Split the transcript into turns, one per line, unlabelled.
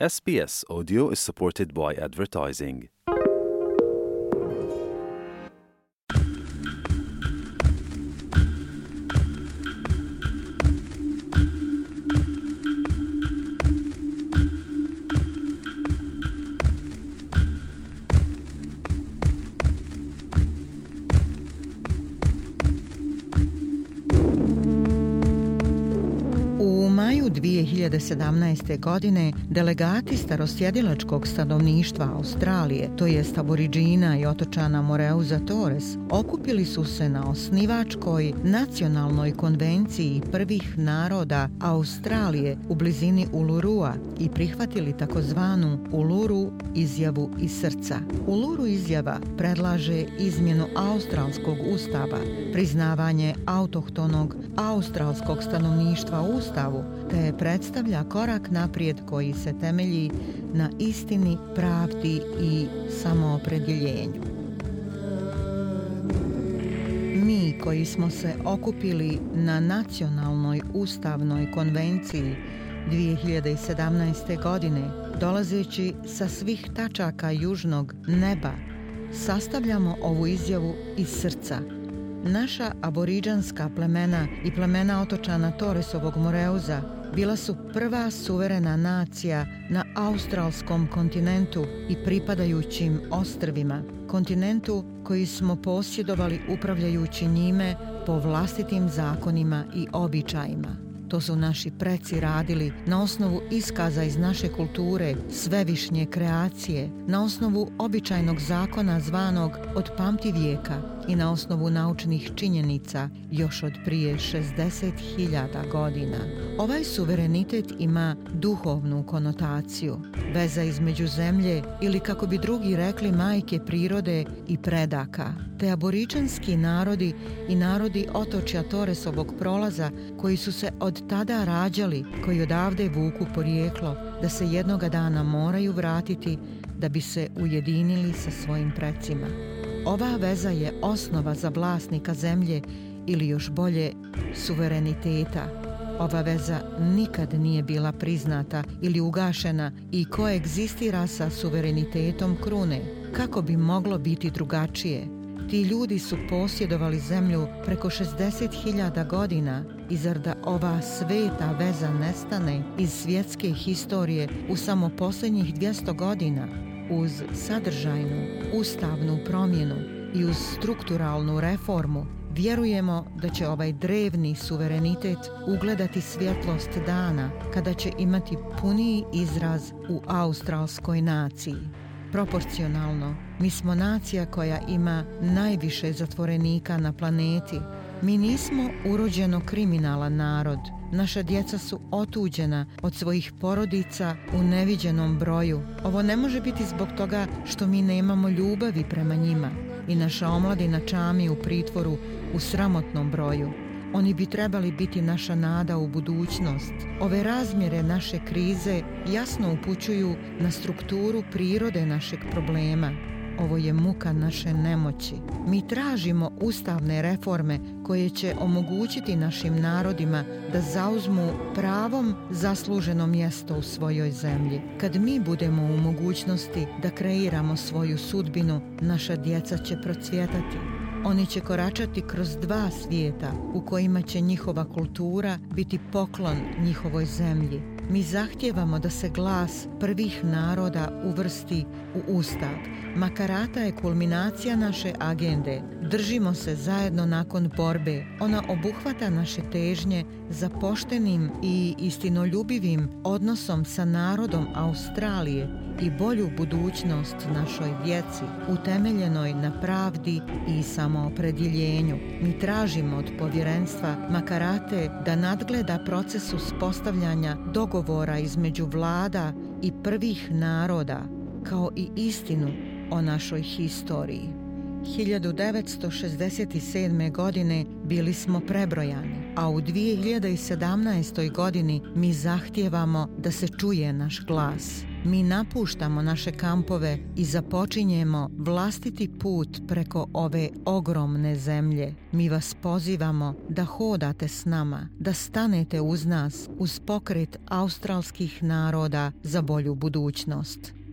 SBS Audio is supported by advertising.
2017. godine delegati starosjedilačkog stanovništva Australije, to jest aboriđina i otočana Moreuza Torres, okupili su se na osnivačkoj nacionalnoj konvenciji prvih naroda Australije u blizini Ulurua i prihvatili takozvanu Uluru izjavu iz srca. Uluru izjava predlaže izmjenu australskog ustava, priznavanje autohtonog australskog stanovništva u ustavu, te predstavlja korak naprijed koji se temelji na istini, pravdi i samoopredjeljenju. Mi koji smo se okupili na nacionalnoj ustavnoj konvenciji 2017. godine, dolazeći sa svih tačaka južnog neba, sastavljamo ovu izjavu iz srca – Naša aboriđanska plemena i plemena otočana Torresovog Moreuza bila su prva suverena nacija na australskom kontinentu i pripadajućim ostrvima, kontinentu koji smo posjedovali upravljajući njime po vlastitim zakonima i običajima. To su naši preci radili na osnovu iskaza iz naše kulture, svevišnje kreacije, na osnovu običajnog zakona zvanog od pamti vijeka i na osnovu naučnih činjenica još od prije 60.000 godina. Ovaj suverenitet ima duhovnu konotaciju, veza između zemlje ili kako bi drugi rekli majke prirode i predaka, te aboričanski narodi i narodi otočja Toresovog prolaza koji su se od tada rađali, koji odavde vuku porijeklo, da se jednoga dana moraju vratiti da bi se ujedinili sa svojim precima. Ova veza je osnova za vlasnika zemlje ili još bolje suvereniteta. Ova veza nikad nije bila priznata ili ugašena i koegzistira sa suverenitetom krune. Kako bi moglo biti drugačije? Ti ljudi su posjedovali zemlju preko 60.000 godina i zar da ova sveta veza nestane iz svjetske historije u samo posljednjih 200 godina uz sadržajnu, ustavnu promjenu i uz strukturalnu reformu Vjerujemo da će ovaj drevni suverenitet ugledati svjetlost dana kada će imati puniji izraz u australskoj naciji proporcionalno. Mi smo nacija koja ima najviše zatvorenika na planeti. Mi nismo urođeno kriminalan narod. Naša djeca su otuđena od svojih porodica u neviđenom broju. Ovo ne može biti zbog toga što mi nemamo ljubavi prema njima. I naša omladina čami u pritvoru u sramotnom broju. Oni bi trebali biti naša nada u budućnost. Ove razmjere naše krize jasno upućuju na strukturu prirode našeg problema. Ovo je muka naše nemoći. Mi tražimo ustavne reforme koje će omogućiti našim narodima da zauzmu pravom zasluženo mjesto u svojoj zemlji. Kad mi budemo u mogućnosti da kreiramo svoju sudbinu, naša djeca će procvjetati. Oni će koračati kroz dva svijeta u kojima će njihova kultura biti poklon njihovoj zemlji. Mi zahtjevamo da se glas prvih naroda uvrsti u ustav. Makarata je kulminacija naše agende. Držimo se zajedno nakon borbe. Ona obuhvata naše težnje za poštenim i istinoljubivim odnosom sa narodom Australije i bolju budućnost našoj djeci, utemeljenoj na pravdi i samoopredjeljenju. Mi tražimo od povjerenstva Makarate da nadgleda proces uspostavljanja dogovora između vlada i prvih naroda, kao i istinu o našoj historiji. 1967. godine bili smo prebrojani, a u 2017. godini mi zahtijevamo da se čuje naš glas. mi napuštamo naše kampove i započinjemo vlastiti put preko ove ogromne zemlje. Mi vas pozivamo da hodate s nama, da stanete uz nas, uz pokret australskih naroda za bolju budućnost.